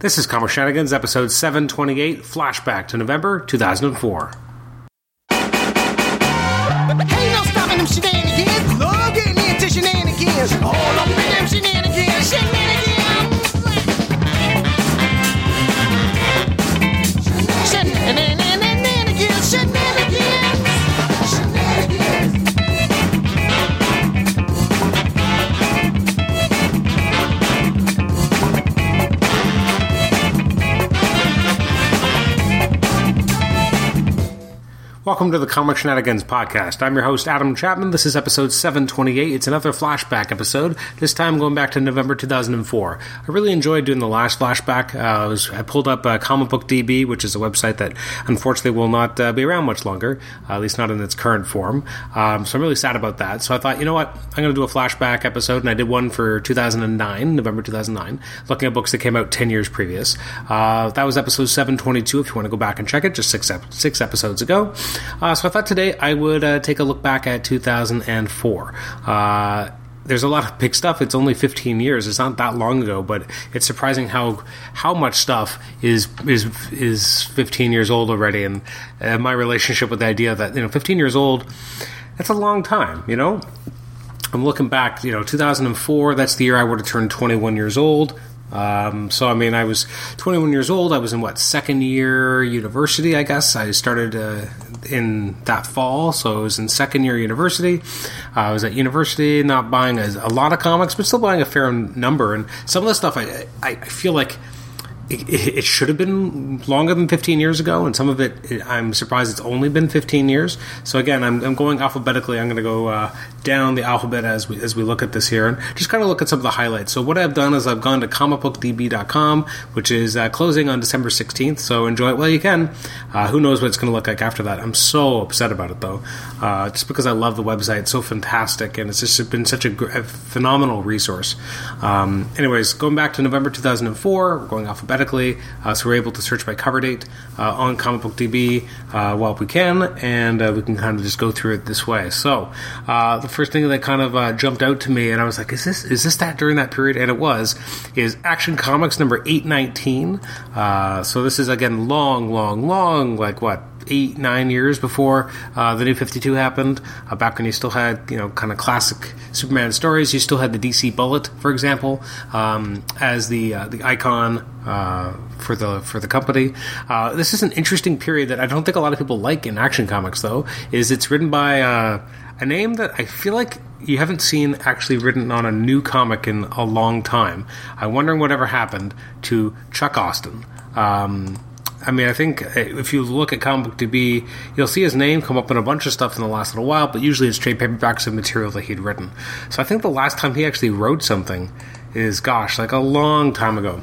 This is Comic Shenanigans, episode 728, flashback to November 2004. Ain't no stopping them shenanigans. Into shenanigans. All up in them. Shenanigans. Shenanigans. Welcome to the Comic Shenanigans podcast. I'm your host, Adam Chapman. This is episode 728. It's another flashback episode, this time going back to November 2004. I really enjoyed doing the last flashback. Uh, I, was, I pulled up uh, Comic Book DB, which is a website that unfortunately will not uh, be around much longer, uh, at least not in its current form. Um, so I'm really sad about that. So I thought, you know what? I'm going to do a flashback episode, and I did one for 2009, November 2009, looking at books that came out 10 years previous. Uh, that was episode 722 if you want to go back and check it, just six, ep- six episodes ago. Uh, so I thought today I would uh, take a look back at 2004. Uh, there's a lot of big stuff. It's only 15 years. It's not that long ago, but it's surprising how how much stuff is is is 15 years old already. And uh, my relationship with the idea that you know 15 years old, that's a long time. You know, I'm looking back. You know, 2004. That's the year I would have turned 21 years old. Um, so I mean, I was 21 years old. I was in what second year university? I guess I started uh, in that fall, so I was in second year university. Uh, I was at university, not buying a, a lot of comics, but still buying a fair number. And some of the stuff I I, I feel like it, it, should have been longer than 15 years ago, and some of it, it I'm surprised it's only been 15 years. So again, I'm, I'm going alphabetically. I'm going to go uh, down the alphabet as we as we look at this here, and just kind of look at some of the highlights. So what I've done is I've gone to comicbookdb.com, which is uh, closing on December 16th. So enjoy it while you can. Uh, who knows what it's going to look like after that? I'm so upset about it though, uh, just because I love the website. It's so fantastic, and it's just been such a, gr- a phenomenal resource. Um, anyways, going back to November 2004, we're going uh, so we're able to search by cover date uh, on Comic Book DB uh, while we can, and uh, we can kind of just go through it this way. So uh, the first thing that kind of uh, jumped out to me, and I was like, "Is this is this that during that period?" And it was. Is Action Comics number eight nineteen? so this is again long, long, long, like what eight, nine years before uh, the new 52 happened, uh, back when you still had, you know, kind of classic Superman stories. You still had the DC Bullet, for example, um, as the uh, the icon uh, for the for the company. Uh, this is an interesting period that I don't think a lot of people like in Action Comics, though. Is it's written by uh, a name that I feel like you haven't seen actually written on a new comic in a long time. I'm wondering whatever happened to Chuck Austin. Um, I mean, I think eh, if you look at Comic Book DB, you'll see his name come up in a bunch of stuff in the last little while, but usually it's trade paperbacks of material that he'd written. So I think the last time he actually wrote something is, gosh, like a long time ago.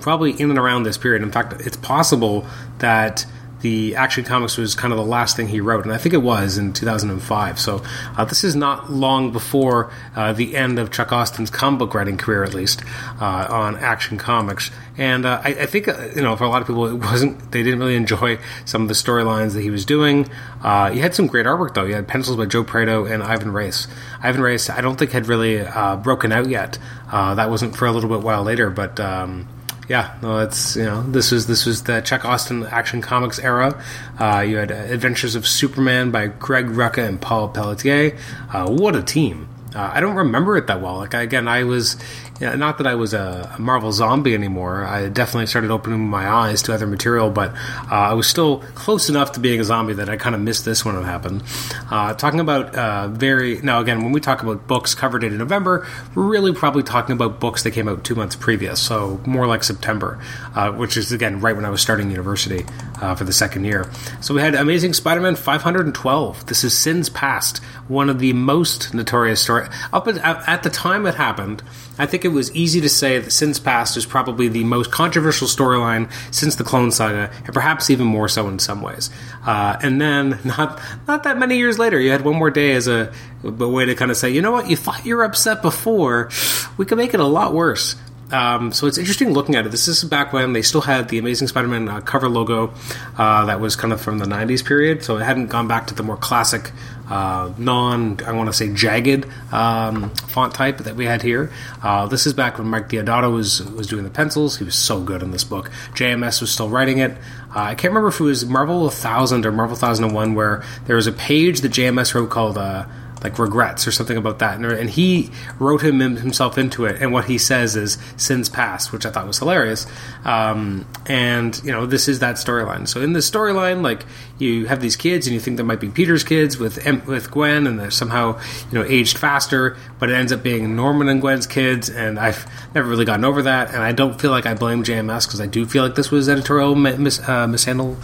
Probably in and around this period. In fact, it's possible that the Action Comics was kind of the last thing he wrote, and I think it was in 2005. So uh, this is not long before uh, the end of Chuck Austin's comic book writing career, at least uh, on Action Comics. And uh, I, I, think uh, you know, for a lot of people, it wasn't. They didn't really enjoy some of the storylines that he was doing. Uh, he had some great artwork, though. He had pencils by Joe Prado and Ivan Reis. Ivan Reis, I don't think had really broken out yet. that wasn't for a little bit while later, but. Um, yeah, no, it's you know this was this was the Chuck Austin Action Comics era. Uh, you had Adventures of Superman by Greg Rucka and Paul Pelletier. Uh, what a team! Uh, I don't remember it that well. Like again, I was yeah, not that I was a, Marvel zombie anymore. I definitely started opening my eyes to other material, but uh, I was still close enough to being a zombie that I kind of missed this when it happened. Uh, talking about uh, very now again, when we talk about books covered in November, we're really probably talking about books that came out two months previous, so more like September, uh, which is again right when I was starting university uh, for the second year. So we had Amazing Spider-Man 512. This is Sins Past, one of the most notorious story up at, at the time it happened. I think it was easy to say that Sins Past is probably the most controversial storyline since the Clone Saga, and perhaps even more so in some ways. Uh, and then, not not that many years later, you had One More Day as a, a way to kind of say, you know what, you thought you were upset before, we could make it a lot worse. Um, so it's interesting looking at it. This is back when they still had the Amazing Spider-Man uh, cover logo uh, that was kind of from the '90s period, so it hadn't gone back to the more classic, uh, non I want to say jagged um, font type that we had here. Uh, this is back when Mike Deodato was was doing the pencils. He was so good in this book. JMS was still writing it. Uh, I can't remember if it was Marvel 1000 or Marvel 1001 where there was a page that JMS wrote called uh, like regrets or something about that. And, and he wrote him himself into it. And what he says is sins past, which I thought was hilarious. Um, and you know, this is that storyline. So in this storyline, like you have these kids, and you think they might be Peter's kids with with Gwen, and they're somehow you know aged faster, but it ends up being Norman and Gwen's kids. And I've never really gotten over that. And I don't feel like I blame JMS because I do feel like this was editorial mis- uh, mishandle,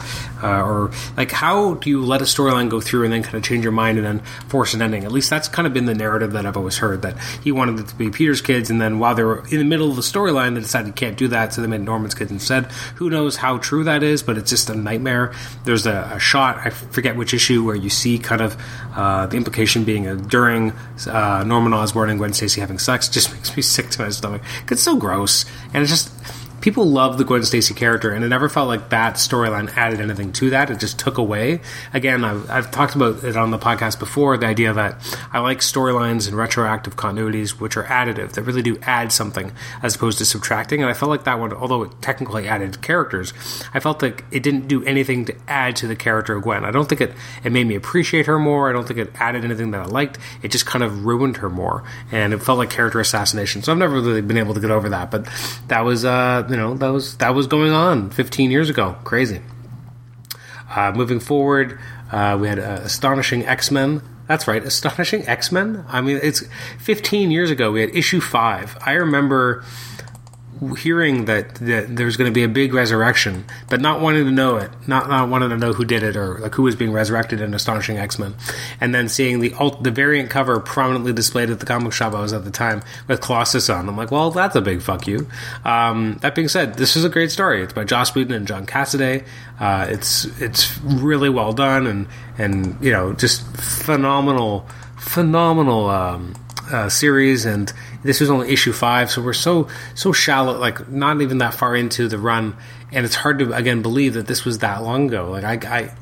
uh, or like how do you let a storyline go through and then kind of change your mind and then force an ending? At least that's kind of been the narrative that I've always heard that he wanted it to be Peter's kids, and then while they were in the middle of the storyline, they decided you can't do that, so they made Norman's kids instead. Who knows how true that is, but it's just a nightmare. There's a, a shot, I forget which issue, where you see kind of uh, the implication being a, during uh, Norman Osborn and Gwen Stacy having sex. Just makes me sick to my stomach. It's so gross, and it's just people love the Gwen Stacy character, and it never felt like that storyline added anything to that. It just took away. Again, I've, I've, talked about it on the podcast before the idea that I like storylines and retroactive continuities which are additive, that really do add something as opposed to subtracting. And I felt like that one, although it technically added characters, I felt like it didn't do anything to add to the character of Gwen. I don't think it, it made me appreciate her more. I don't think it added anything that I liked. It just kind of ruined her more. And it felt like character assassination. So I've never really been able to get over that. But that was, uh, you know that was that was going on 15 years ago. Crazy. Uh, moving forward, uh, we had uh, astonishing X Men. That's right, astonishing X Men. I mean, it's 15 years ago. We had issue five. I remember hearing that, that there's going to be a big resurrection, but not wanting to know it, not not wanting to know who did it or like who was being resurrected in Astonishing X Men, and then seeing the alt, the variant cover prominently displayed at the comic shop I was at the time with Colossus on. I'm like, well, that's a big fuck you. Um, that being said, this is a great story. It's by Joss Whedon and John Cassaday. Uh, it's it's really well done and and you know just phenomenal phenomenal. Um, uh, series, and this was only issue five, so we're so so shallow, like not even that far into the run, and it's hard to again believe that this was that long ago. Like I, I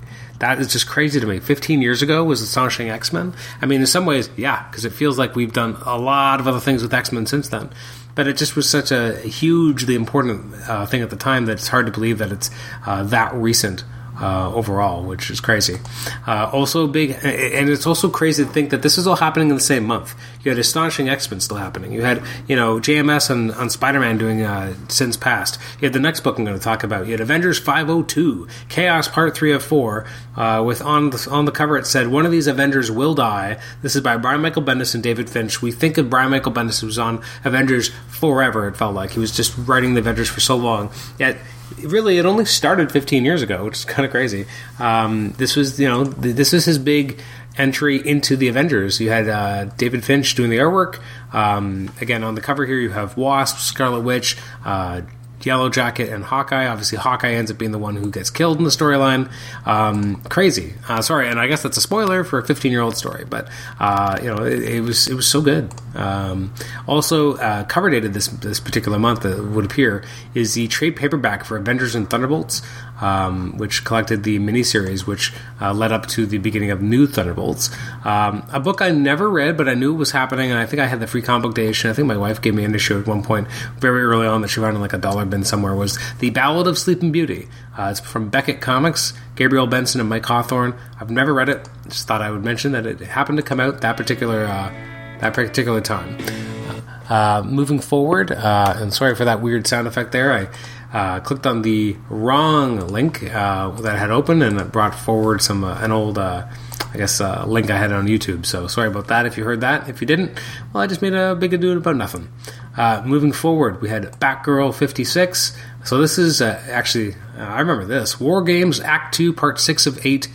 that is just crazy to me. 15 years ago was Astonishing X Men. I mean, in some ways, yeah, because it feels like we've done a lot of other things with X Men since then. But it just was such a hugely important uh, thing at the time that it's hard to believe that it's uh, that recent uh, overall, which is crazy. Uh, also big, and it's also crazy to think that this is all happening in the same month. You had Astonishing X Men still happening. You had, you know, JMS on, on Spider Man doing uh, Sins Past. You had the next book I'm going to talk about. You had Avengers 502, Chaos Part 3 of 4, uh, with on the, on the cover it said, One of these Avengers will die. This is by Brian Michael Bendis and David Finch. We think of Brian Michael Bendis, who was on Avengers forever, it felt like. He was just writing the Avengers for so long. Yet, really it only started 15 years ago, which is kind of crazy. Um, this was you know this is his big entry into the Avengers. You had uh, David Finch doing the artwork. Um, again, on the cover here, you have Wasp, Scarlet Witch, uh, Yellow Jacket and Hawkeye. Obviously, Hawkeye ends up being the one who gets killed in the storyline. Um, crazy. Uh, sorry, and I guess that's a spoiler for a 15 year old story, but uh, you know, it, it, was it was so good. Um, also, uh, cover dated this this particular month that would appear is the trade paperback for Avengers and Thunderbolts um, which collected the miniseries, which uh, led up to the beginning of New Thunderbolts. Um, a book I never read, but I knew it was happening, and I think I had the free comic book day issue. I think my wife gave me an issue at one point, very early on, that she found in like a dollar bin somewhere. Was the Ballad of Sleeping Beauty? Uh, it's from Beckett Comics, Gabriel Benson and Mike Hawthorne. I've never read it. Just thought I would mention that it happened to come out that particular uh, that particular time. Uh, moving forward, uh, and sorry for that weird sound effect there. I uh, clicked on the wrong link uh, that I had opened and it brought forward some uh, an old, uh, I guess, uh, link I had on YouTube. So sorry about that if you heard that. If you didn't, well, I just made a big ado about nothing. Uh, moving forward, we had Batgirl 56. So this is actually, I remember this War Games Act 2, Part 6 of 8.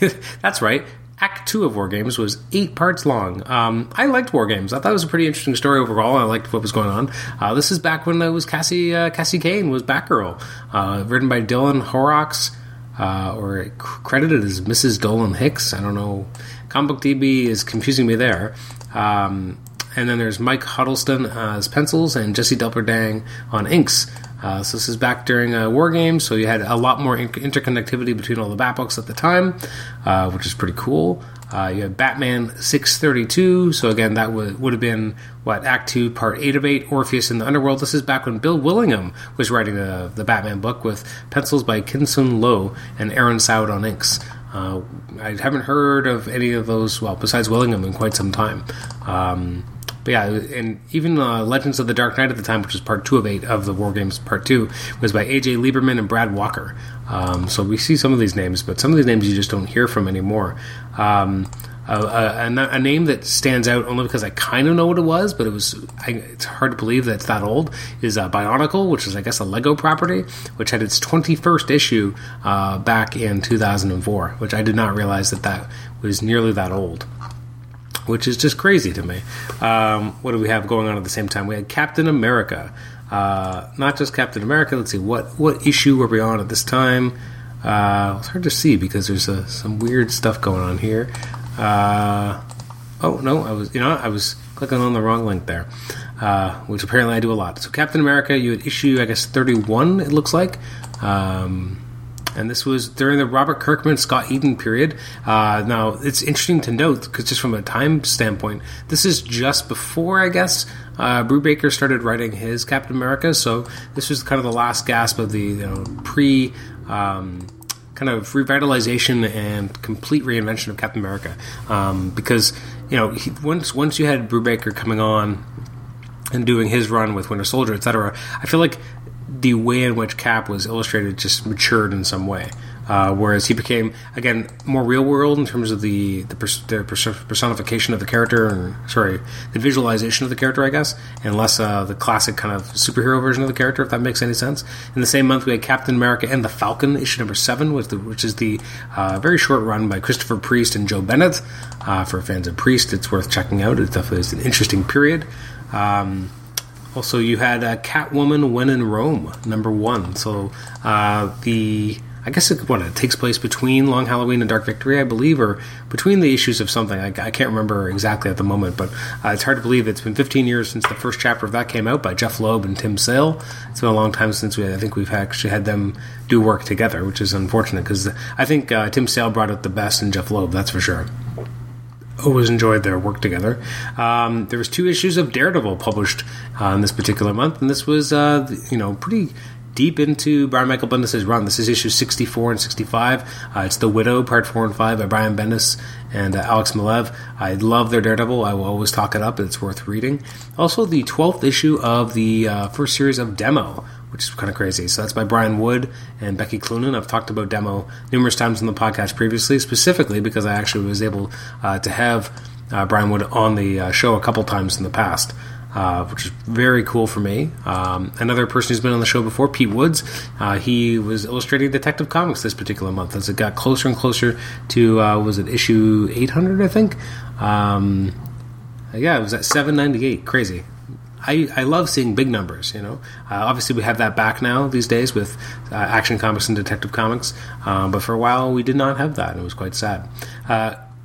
That's right. Act Two of War Games was eight parts long. Um, I liked War Games. I thought it was a pretty interesting story overall. I liked what was going on. Uh, this is back when it was Cassie uh, Cassie Cain was Batgirl, uh, written by Dylan Horrocks, uh, or credited as Mrs. Dolan Hicks. I don't know. Comic Book DB is confusing me there. Um, and then there's Mike Huddleston as pencils and Jesse Delperdang on inks. Uh, so this is back during uh, War Games, so you had a lot more in- interconnectivity between all the Bat books at the time, uh, which is pretty cool. Uh, you had Batman 632, so again, that would, would have been, what, Act 2, Part 8 of 8, Orpheus in the Underworld. This is back when Bill Willingham was writing the, the Batman book with pencils by Kinsun Loh and Aaron Sowd on inks. Uh, I haven't heard of any of those, well, besides Willingham, in quite some time. Um, but yeah, and even uh, Legends of the Dark Knight at the time, which was part two of eight of the War Games Part Two, was by AJ Lieberman and Brad Walker. Um, so we see some of these names, but some of these names you just don't hear from anymore. Um, a, a, a, name that stands out only because I kind of know what it was, but it was I, it's hard to believe that it's that old. Is uh, Bionicle, which is I guess a Lego property, which had its 21st issue uh, back in 2004, which I did not realize that that was nearly that old which is just crazy to me. Um, what do we have going on at the same time? We had Captain America. Uh, not just Captain America. Let's see what what issue were we on at this time. Uh, it's hard to see because there's uh, some weird stuff going on here. Uh, oh no, I was you know I was clicking on the wrong link there, uh, which apparently I do a lot. So Captain America, you had issue I guess 31. It looks like. Um, and this was during the Robert Kirkman Scott Eaton period. Uh, now it's interesting to note because just from a time standpoint, this is just before I guess uh, Brubaker started writing his Captain America. So this was kind of the last gasp of the you know, pre. Um, kind of revitalization and complete reinvention of Captain America, um, because you know he, once once you had Brubaker coming on and doing his run with Winter Soldier, etc. I feel like the way in which Cap was illustrated just matured in some way. Uh, whereas he became again more real world in terms of the the, pers- the personification of the character, and sorry, the visualization of the character, I guess, and less uh, the classic kind of superhero version of the character, if that makes any sense. In the same month, we had Captain America and the Falcon, issue number seven, which, the, which is the uh, very short run by Christopher Priest and Joe Bennett. Uh, for fans of Priest, it's worth checking out. It definitely is an interesting period. Um, also, you had uh, Catwoman When in Rome, number one. So uh, the I guess it, what it takes place between Long Halloween and Dark Victory, I believe, or between the issues of something. I, I can't remember exactly at the moment, but uh, it's hard to believe it's been 15 years since the first chapter of that came out by Jeph Loeb and Tim Sale. It's been a long time since we, I think we've actually had them do work together, which is unfortunate because I think uh, Tim Sale brought out the best in Jeph Loeb, that's for sure always enjoyed their work together. Um, there was two issues of Daredevil published uh, in this particular month, and this was uh, you know pretty deep into Brian Michael Bendis' run. This is issue 64 and 65. Uh, it's The Widow, part 4 and 5 by Brian Bendis and uh, Alex Maleev. I love their Daredevil. I will always talk it up. It's worth reading. Also, the 12th issue of the uh, first series of Demo, which is kind of crazy. So that's by Brian Wood and Becky Cloonan. I've talked about Demo numerous times on the podcast previously, specifically because I actually was able uh, to have uh, Brian Wood on the uh, show a couple times in the past. Uh, which is very cool for me. Um, another person who's been on the show before, Pete Woods, uh, he was illustrating Detective Comics this particular month as it got closer and closer to, uh, was it issue 800, I think? Um, yeah, it was at 798. Crazy. I, I love seeing big numbers. You know, uh, obviously we have that back now these days with uh, Action Comics and Detective Comics, um, but for a while we did not have that, and it was quite sad.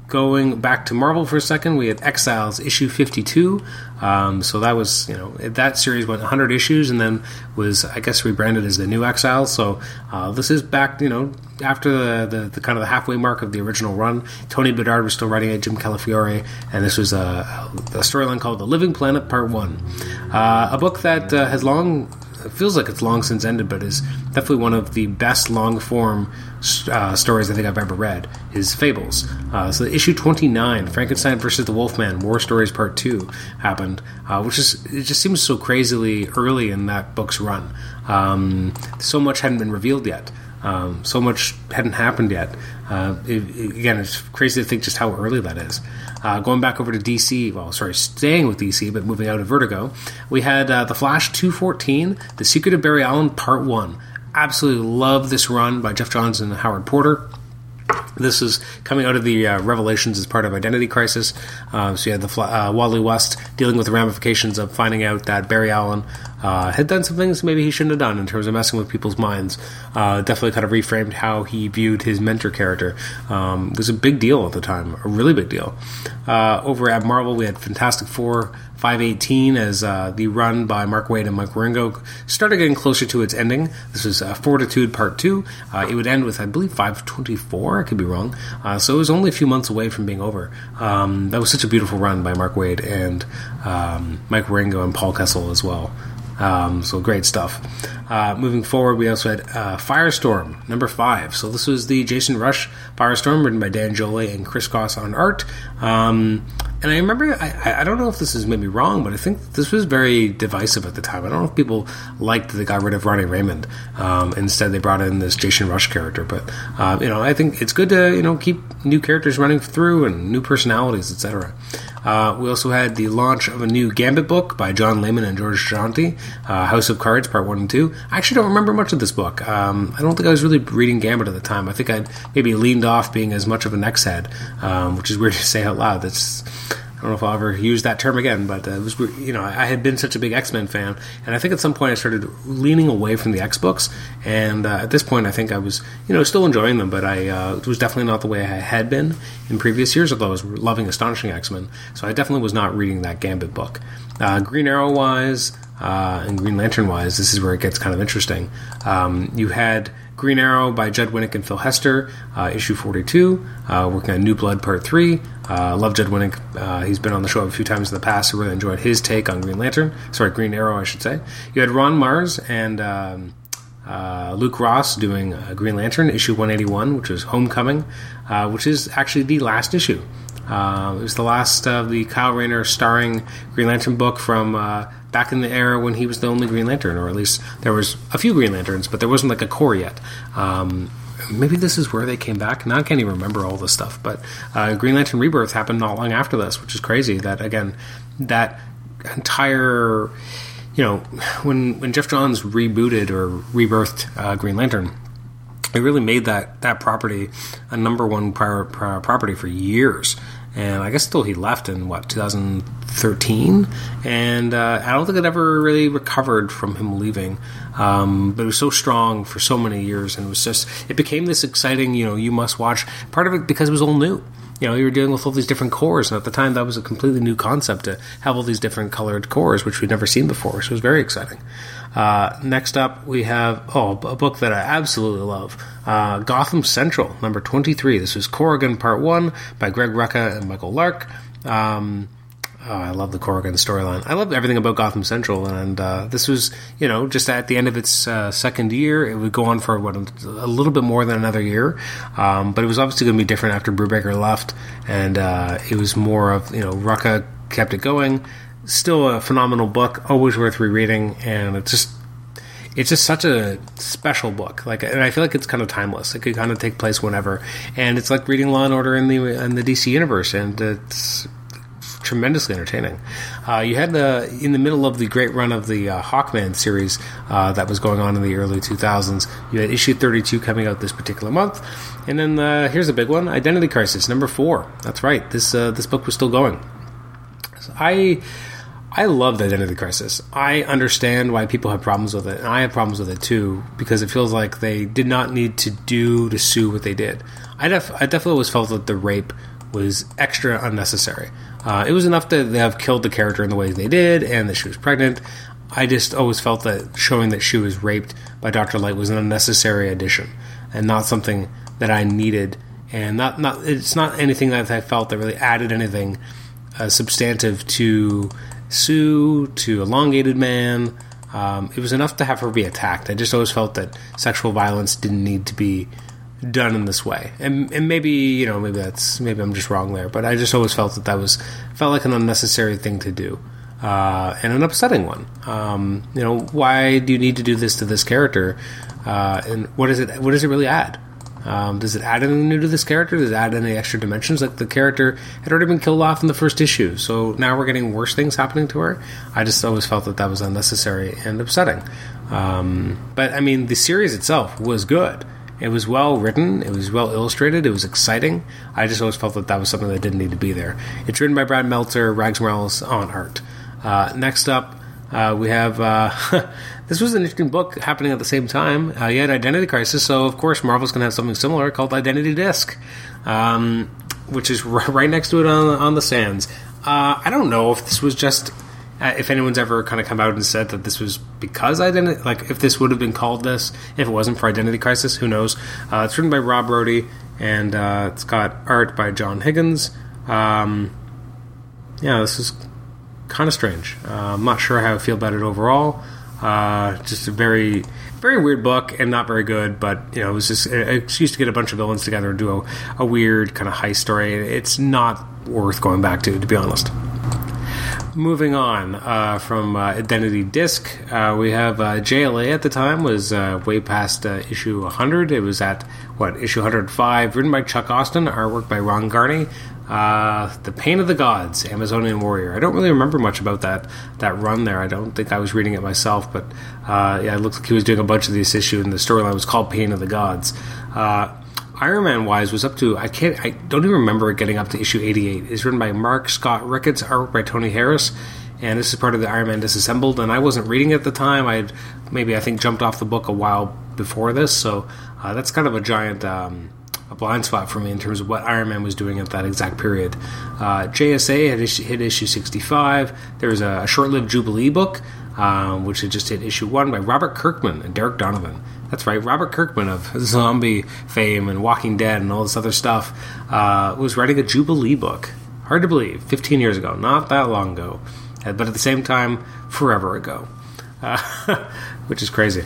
Going back to Marvel for a second, we had Exiles issue 52. Um, so that was, you know, that series went 100 issues and then was, I guess, rebranded as the New Exiles. So uh, this is back, you know, after the, the, the, kind of the halfway mark of the original run. Tony Bedard was still writing it, Jim Calafiore, and this was a, a storyline called The Living Planet Part 1. Uh, a book that uh, has long it feels like it's long since ended, but is definitely one of the best long form uh, stories I think I've ever read. Is Fables. Uh, so issue twenty nine, Frankenstein versus the Wolfman, War Stories Part Two happened, uh, which is it just seems so crazily early in that book's run. Um, so much hadn't been revealed yet. Um, so much hadn't happened yet. Uh, it, again, it's crazy to think just how early that is. Uh, going back over to DC, well, sorry, staying with DC, but moving out of Vertigo, we had uh, The Flash 214, The Secret of Barry Allen Part 1. Absolutely love this run by Geoff Johns and Howard Porter. This is coming out of the uh, revelations as part of Identity Crisis. Uh, so you had the uh, Wally West dealing with the ramifications of finding out that Barry Allen uh, had done some things maybe he shouldn't have done in terms of messing with people's minds. Uh, definitely kind of reframed how he viewed his mentor character. Um, it was a big deal at the time, a really big deal. Uh, over at Marvel, we had Fantastic Four 518 as uh, the run by Mark Waid and Mike Wieringo started getting closer to its ending. This was uh, Fortitude Part 2. Uh, it would end with, I believe, 524. I could be wrong. Uh, so it was only a few months away from being over. Um, that was such a beautiful run by Mark Waid and um, Mike Wieringo and Paul Kesel as well. Um, so great stuff. Uh, moving forward, we also had uh, Firestorm, number five. So this was the Jason Rusch Firestorm, written by Dan Jolley and Chris Goss on art. Um, and I remember, I, I don't know if this is maybe wrong, but I think this was very divisive at the time. I don't know if people liked that they got rid of Ronnie Raymond. Um, instead, they brought in this Jason Rusch character. But uh, you know, I think it's good to you know keep new characters running through and new personalities, etc. Uh, we also had the launch of a new Gambit book by John Layman and George Jeanty, uh, House of Cards, Part 1 and 2. I actually don't remember much of this book. Um, I don't think I was really reading Gambit at the time. I think I'd maybe leaned off being as much of an X head, um, which is weird to say out loud. That's I don't know if I'll ever use that term again, but uh, it was you know I had been such a big X Men fan, and I think at some point I started leaning away from the X books, and uh, at this point I think I was you know still enjoying them, but I uh, it was definitely not the way I had been in previous years. Although I was loving Astonishing X Men, so I definitely was not reading that Gambit book. Uh, Green Arrow wise uh, and Green Lantern wise, this is where it gets kind of interesting. Um, you had Green Arrow by Judd Winick and Phil Hester, uh, issue 42, uh, working on New Blood Part 3. Uh, love Judd Winick. Uh, he's been on the show a few times in the past. I really enjoyed his take on Green Lantern. Sorry, Green Arrow, I should say. You had Ron Marz and um, uh, Luke Ross doing uh, Green Lantern, issue 181, which was Homecoming, which is actually the last issue. it was the last of the Kyle Rayner starring Green Lantern book from back in the era when he was the only Green Lantern, or at least there was a few Green Lanterns, but there wasn't like a corps yet. Um, maybe this is where they came back. Now I can't even remember all this stuff, but uh, Green Lantern Rebirth happened not long after this, which is crazy. That again, that entire, you know, when when Geoff Johns rebooted or rebirthed uh, Green Lantern, it really made that that property a number one prior, prior property for years and I guess still he left in what 2013, and uh, I don't think it ever really recovered from him leaving. Um, but it was so strong for so many years, and it was just it became this exciting, you know, you must watch. Part of it because it was all new. You know, you were dealing with all these different corps, and at the time that was a completely new concept to have all these different colored corps, which we'd never seen before. So it was very exciting. Uh, next up, we have oh a book that I absolutely love, uh, Gotham Central, number twenty-three. This is Corrigan Part One by Greg Rucka and Michael Lark. Um, oh, I love the Corrigan storyline. I love everything about Gotham Central, and uh, this was you know just at the end of its uh, second year. It would go on for what a little bit more than another year, um, but it was obviously going to be different after Brubaker left, and uh, it was more of you know Rucka kept it going still a phenomenal book, always worth rereading, and it's just it's just such a special book. Like, and I feel like it's kind of timeless. It could kind of take place whenever, and it's like reading Law and Order in the in the DC universe, and it's tremendously entertaining. Uh, you had the in the middle of the great run of the uh, Hawkman series uh, that was going on in the early 2000s. You had issue 32 coming out this particular month, and then uh, here's a big one: Identity Crisis number four. That's right. This uh, this book was still going. So I I love the Identity Crisis. I understand why people have problems with it, and I have problems with it too because it feels like they did not need to do to sue what they did. I, def- I definitely always felt that the rape was extra unnecessary. Uh, it was enough that they have killed the character in the ways they did, and that she was pregnant. I just always felt that showing that she was raped by Doctor Light was an unnecessary addition, and not something that I needed. And not not it's not anything that I felt that really added anything uh, substantive to Sue to Elongated Man. Um, it was enough to have her be attacked. I just always felt that sexual violence didn't need to be done in this way. And, and maybe you know maybe that's maybe I'm just wrong there, but I just always felt that that was felt like an unnecessary thing to do. Uh, and an upsetting one. Um, you know, why do you need to do this to this character? Uh, and what is it? What does it really add? Um, does it add anything new to this character? Does it add any extra dimensions? Like the character had already been killed off in the first issue, so now we're getting worse things happening to her. I just always felt that that was unnecessary and upsetting. Um, but I mean, the series itself was good. It was well written. It was well illustrated. It was exciting. I just always felt that that was something that didn't need to be there. It's written by Brad Meltzer, Rags Morales on art. Uh, next up, uh, we have uh, this was an interesting book happening at the same time. Uh, you had Identity Crisis, so of course Marvel's going to have something similar called Identity Disc, um, which is r- right next to it on, on the sands. Uh, I don't know if this was just if anyone's ever kind of come out and said that this was because identity, like if this would have been called this if it wasn't for Identity Crisis, who knows? Uh, it's written by Rob Rodi and uh, it's got art by John Higgins. Um, yeah, this is kind of strange. Uh, I'm not sure how I feel about it overall. Uh, just a very, very weird book and not very good. But you know, it was just an excuse to get a bunch of villains together and do a, a weird kind of heist story. It's not worth going back to, to be honest. Moving on uh, from uh, Identity Disc, uh, we have uh, JLA at the time was uh, way past uh, issue 100. It was at what issue 105, written by Chuck Austin, artwork by Ron Garney. the Pain of the Gods, Amazonian Warrior. I don't really remember much about that that run there. I don't think I was reading it myself, but yeah, it looks like he was doing a bunch of this issue, and the storyline was called Pain of the Gods. Iron Man wise was up to I can't I don't even remember getting up to issue 88. It's written by Mark Scott Ricketts, art by Tony Harris, and this is part of the Iron Man Disassembled. And I wasn't reading at the time. I maybe I think jumped off the book a while before this, so uh, that's kind of a giant. Um, a blind spot for me in terms of what Iron Man was doing at that exact period. Uh, JSA had issue, hit issue 65. There was a short lived Jubilee book, um, which had just hit issue 1 by Robert Kirkman and Derec Donovan. That's right, Robert Kirkman of zombie fame and Walking Dead and all this other stuff uh, was writing a Jubilee book. Hard to believe, 15 years ago, not that long ago, uh, but at the same time, forever ago, uh, which is crazy.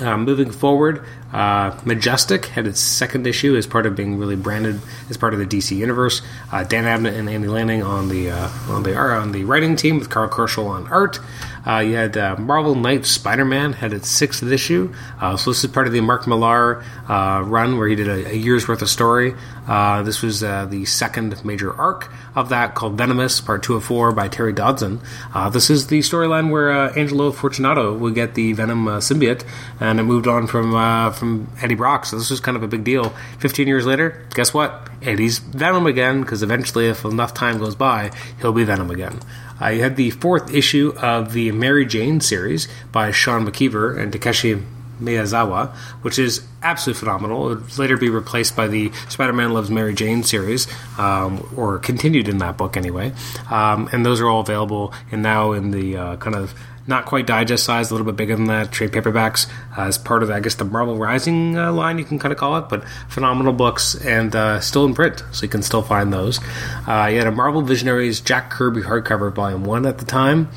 Uh, moving forward, uh, Majestic had its second issue as part of being really branded as part of the DC universe. Uh, Dan Abnett and Andy Lanning on the uh, on the on the writing team with Karl Kerschl on art. Uh, you had uh, Marvel Knights Spider Man had its sixth issue. Uh, so this is part of the Mark Millar run where he did a, a, year's worth of story. This was the second major arc of that called Venomous, part two of four by Terry Dodson. this is the storyline where Angelo Fortunato would get the Venom symbiote, and it moved on from from Eddie Brock. So this was kind of a big deal. Fifteen years later, guess what? Eddie's Venom again because eventually, if enough time goes by, he'll be Venom again. Uh, had the fourth issue of the Mary Jane series by Sean McKeever and Takeshi Miyazawa, which is absolutely phenomenal. It would later be replaced by the Spider Man Loves Mary Jane series, um, or continued in that book anyway. Um, and those are all available and now in the uh, kind of not quite digest size, a little bit bigger than that. Trade paperbacks uh, as part of, I guess, the Marvel Rising uh, line, you can kind of call it, but phenomenal books and uh, still in print, so you can still find those. Uh, you had a Marvel Visionaries Jack Kirby hardcover, volume one at the time.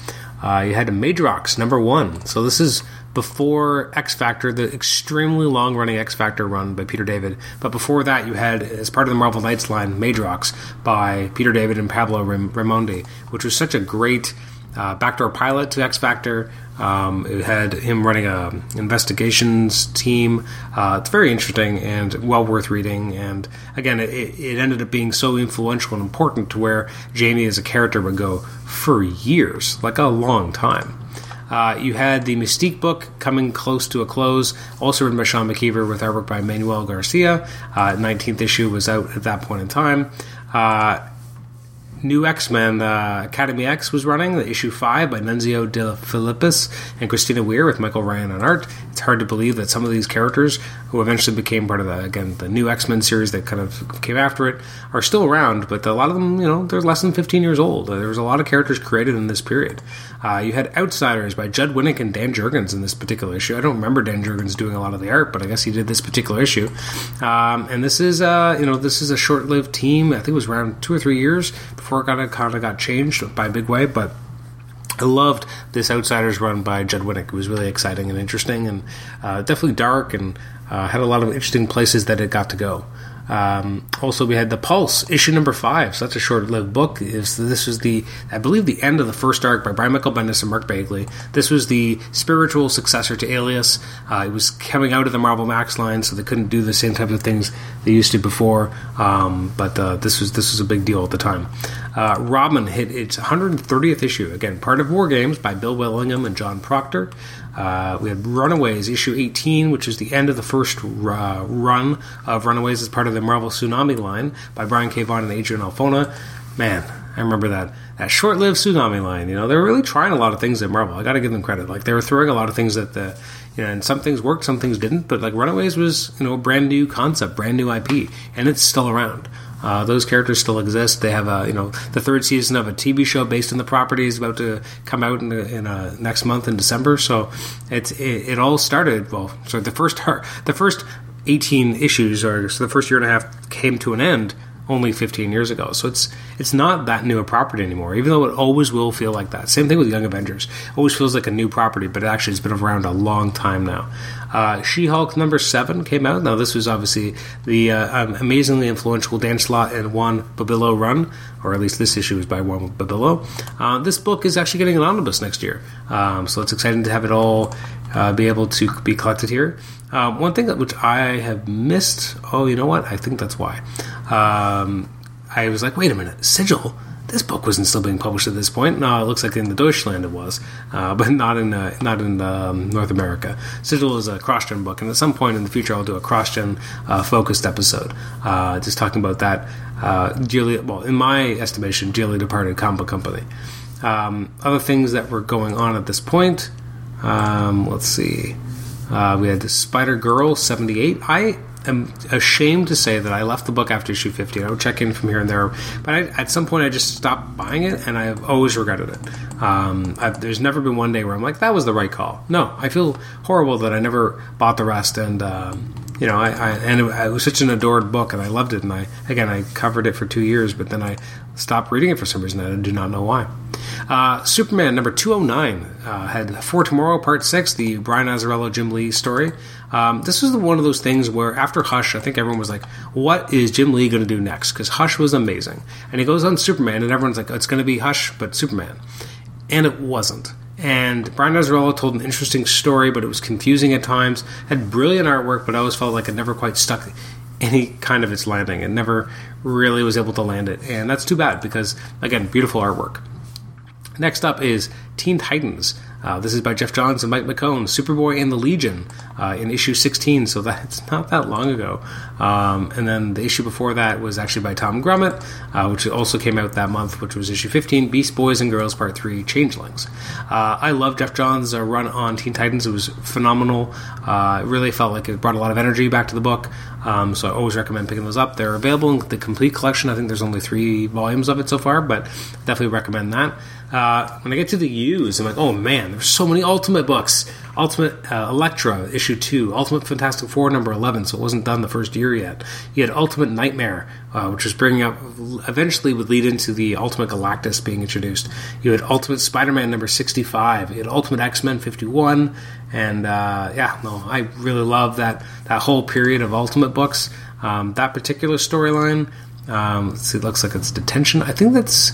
Uh, you had a Madrox number one, so this is before X Factor, the extremely long running X Factor run by Peter David. But before that, you had, as part of the Marvel Knights line, Madrox by Peter David and Pablo Raimondi, which was such a great uh, backdoor pilot to X Factor. Um, it had him running a investigations team. Uh, it's very interesting and well worth reading. And again, it, it, ended up being so influential and important to where Jamie as a character would go for years, like a long time. Uh, you had the Mystique book coming close to a close, also written by Sean McKeever with artwork by Manuel Garcia. Uh, 19th issue was out at that point in time. Uh, New X Men uh, Academy X was running, the issue 5 by Nunzio De Filippis and Christina Weir with Michael Ryan on art. It's hard to believe that some of these characters, who eventually became part of the, again, the new X Men series that kind of came after it, are still around, but a lot of them, you know, they're less than 15 years old. There was a lot of characters created in this period. Uh, you had Outsiders by Judd Winick and Dan Jurgens in this particular issue. I don't remember Dan Jurgens doing a lot of the art, but I guess he did this particular issue. Um, and this is, uh, you know, this is a short-lived team. I think it was around two or three years before it kind of got changed by Big Way, but. I loved this Outsiders run by Judd Winick. It was really exciting and interesting, and uh, definitely dark, and uh, had a lot of interesting places that it got to go. Um, also, we had the Pulse issue number five. So that's a short-lived book. This was the, I believe, the end of the first arc by Brian Michael Bendis and Mark Bagley. This was the spiritual successor to Alias. Uh, it was coming out of the Marvel Max line, so they couldn't do the same type of things they used to before. Um, but uh, this was this was a big deal at the time. Uh, Robin hit its 130th issue again, part of War Games by Bill Willingham and John Proctor. Uh, we had Runaways, issue 18, which is the end of the first uh, run of Runaways as part of the Marvel Tsunami line by Brian K. Vaughan and Adrian Alphona. Man, I remember that that short-lived Tsunami line. You know, they were really trying a lot of things at Marvel. I got to give them credit. Like they were throwing a lot of things at the, you know, and some things worked, some things didn't. But like Runaways was, you know, a brand new concept, brand new IP, and it's still around. Uh, those characters still exist. They have a you know the third season of a TV show based on the property is about to come out in, in uh, next month in December. So it's it, it all started well. So the first the first 18 issues or so the first year and a half came to an end only 15 years ago. So it's it's not that new a property anymore, even though it always will feel like that. Same thing with Young Avengers. Always feels like a new property, but it actually has been around a long time now. Uh, She-Hulk number seven came out. Now this was obviously the uh, um, amazingly influential Dan Slott and Juan Bobillo run, or at least this issue is by Juan Bobillo. Uh, this book is actually getting an omnibus next year, um, so it's exciting to have it all uh, be able to be collected here. Uh, one thing that, which I have missed. Oh, you know what? I think that's why. Um, I was like, wait a minute, Sigil. This book wasn't still being published at this point. No, it looks like in the Deutschland it was, uh, but not in uh, not in um, North America. Sigil is a cross-gen book, and at some point in the future, I'll do a cross-gen uh, focused episode, uh, just talking about that. Uh, dearly, well, in my estimation, dearly departed comic company. Um, other things that were going on at this point. Um, let's see. Uh, we had the Spider Girl 78. I am ashamed to say that I left the book after issue 50. I would check in from here and there, but I, at some point I just stopped buying it, and I have always regretted it. Um, there's never been one day where I'm like, that was the right call. No, I feel horrible that I never bought the rest, and um, you know, I, I and it, it, was such an adored book, and I loved it. And I again, I covered it for two years, but then I stopped reading it for some reason. And I do not know why. Uh, Superman number 209 uh, had For Tomorrow Part 6, the Brian Azzarello Jim Lee story. Um, this was one of those things where after Hush, I think everyone was like, what is Jim Lee going to do next? Because Hush was amazing. And he goes on Superman, and everyone's like, it's going to be Hush, but Superman. And it wasn't. And Brian Azzarello told an interesting story, but it was confusing at times. Had brilliant artwork, but I always felt like it never quite stuck any kind of its landing. It never really was able to land it. And that's too bad because, again, beautiful artwork. Next up is Teen Titans. Uh, this is by Geoff Johns and Mike McKone, Superboy and the Legion uh, in issue 16, so that's not that long ago. Um, and then the issue before that was actually by Tom Grummett, uh, which also came out that month, which was issue 15, Beast Boys and Girls Part 3, Changelings. Uh, I love Geoff Johns' run on Teen Titans. It was phenomenal. Uh, it really felt like it brought a lot of energy back to the book, um, so I always recommend picking those up. They're available in the complete collection. I think there's only three volumes of it so far, but definitely recommend that. Uh, when I get to the U's, I'm like, oh man, there's so many Ultimate books. Ultimate uh, Elektra, issue 2. Ultimate Fantastic Four, number 11, so it wasn't done the first year yet. You had Ultimate Nightmare, uh, which was bringing up, eventually would lead into the Ultimate Galactus being introduced. You had Ultimate Spider Man, number 65. You had Ultimate X Men 51. And uh, yeah, no, I really love that, that whole period of Ultimate books. Um, that particular storyline, um, see, it looks like it's Detention. I think that's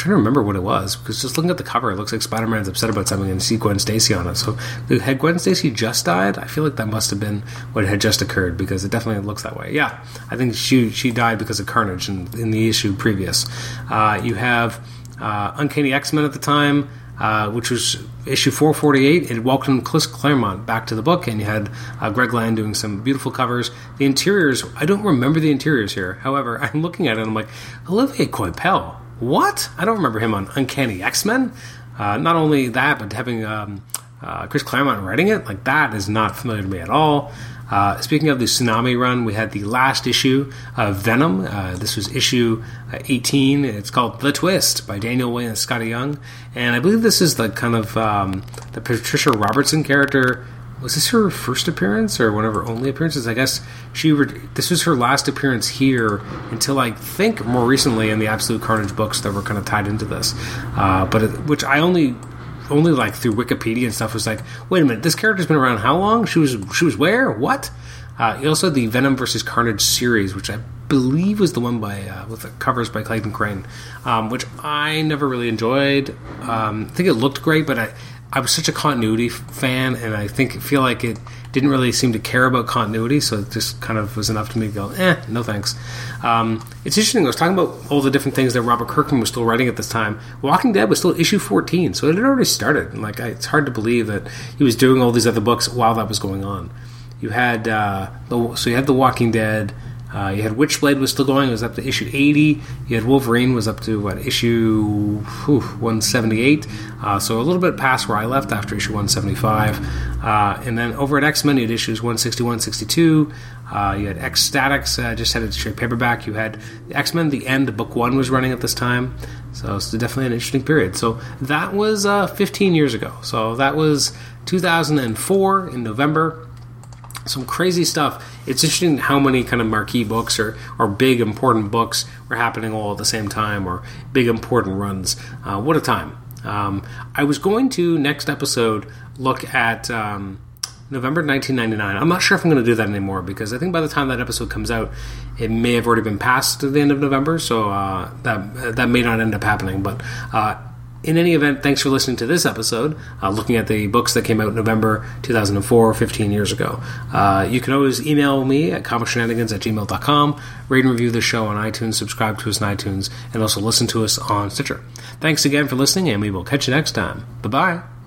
trying to remember what it was because just looking at the cover, it looks like Spider Man's upset about something and see Gwen Stacy on it. So had Gwen Stacy just died? I feel like that must have been what had just occurred because it definitely looks that way. Yeah, I think she she died because of Carnage in, in the issue previous. Uh, you have uh, Uncanny X Men at the time. Uh, which was issue 448. It welcomed Chris Claremont back to the book, and you had uh, Greg Land doing some beautiful covers. The interiors, I don't remember the interiors here. However, I'm looking at it and I'm like, Olivier Coipel, what? I don't remember him on Uncanny X Men. Uh, not only that, but having um, uh, Chris Claremont writing it, like that is not familiar to me at all. Uh, speaking of the Tsunami run, we had the last issue of Venom. Uh, this was issue uh, 18. It's called The Twist by Daniel Way and Skottie Young. And I believe this is the kind of um, the Patricia Robertson character was this her first appearance or one of her only appearances? I guess she re- this was her last appearance here until I think more recently in the Absolute Carnage books that were kind of tied into this. Uh, but it, which I only only like through Wikipedia and stuff was like, wait a minute, this character's been around how long? She was she was where? What? Uh, also the Venom versus Carnage series, which I believe was the one by uh, with the covers by Clayton Crain, um, which I never really enjoyed. Um, I think it looked great, but I I was such a continuity fan, and I think feel like it didn't really seem to care about continuity, so it just kind of was enough to me to go, eh, no thanks. Um, it's interesting. I was talking about all the different things that Robert Kirkman was still writing at this time. Walking Dead was still issue 14, so it had already started. And like, I, it's hard to believe that he was doing all these other books while that was going on. You had uh, the, so you had The Walking Dead. Uh, you had Witchblade was still going; it was up to issue 80. You had Wolverine was up to what issue whew, 178. Uh, so a little bit past where I left after issue 175. Uh, and then over at X Men, you had issues 161, 62. Uh, you had X Statix, uh, just had a straight paperback. You had X Men: The End, book one was running at this time, so it's definitely an interesting period. So that was uh, 15 years ago. So that was 2004 in November. Some crazy stuff. It's interesting how many kind of marquee books or, or big important books were happening all at the same time, or big important runs. Uh, what a time! Um, I was going to next episode look at. Um, November 1999. I'm not sure if I'm going to do that anymore because I think by the time that episode comes out, it may have already been past the end of November, so uh, that that may not end up happening. But uh, in any event, thanks for listening to this episode, uh, looking at the books that came out in November 2004, 15 years ago. Uh, you can always email me at comicshenanigans at gmail.com, rate and review the show on iTunes, subscribe to us on iTunes, and also listen to us on Stitcher. Thanks again for listening, and we will catch you next time. Bye bye.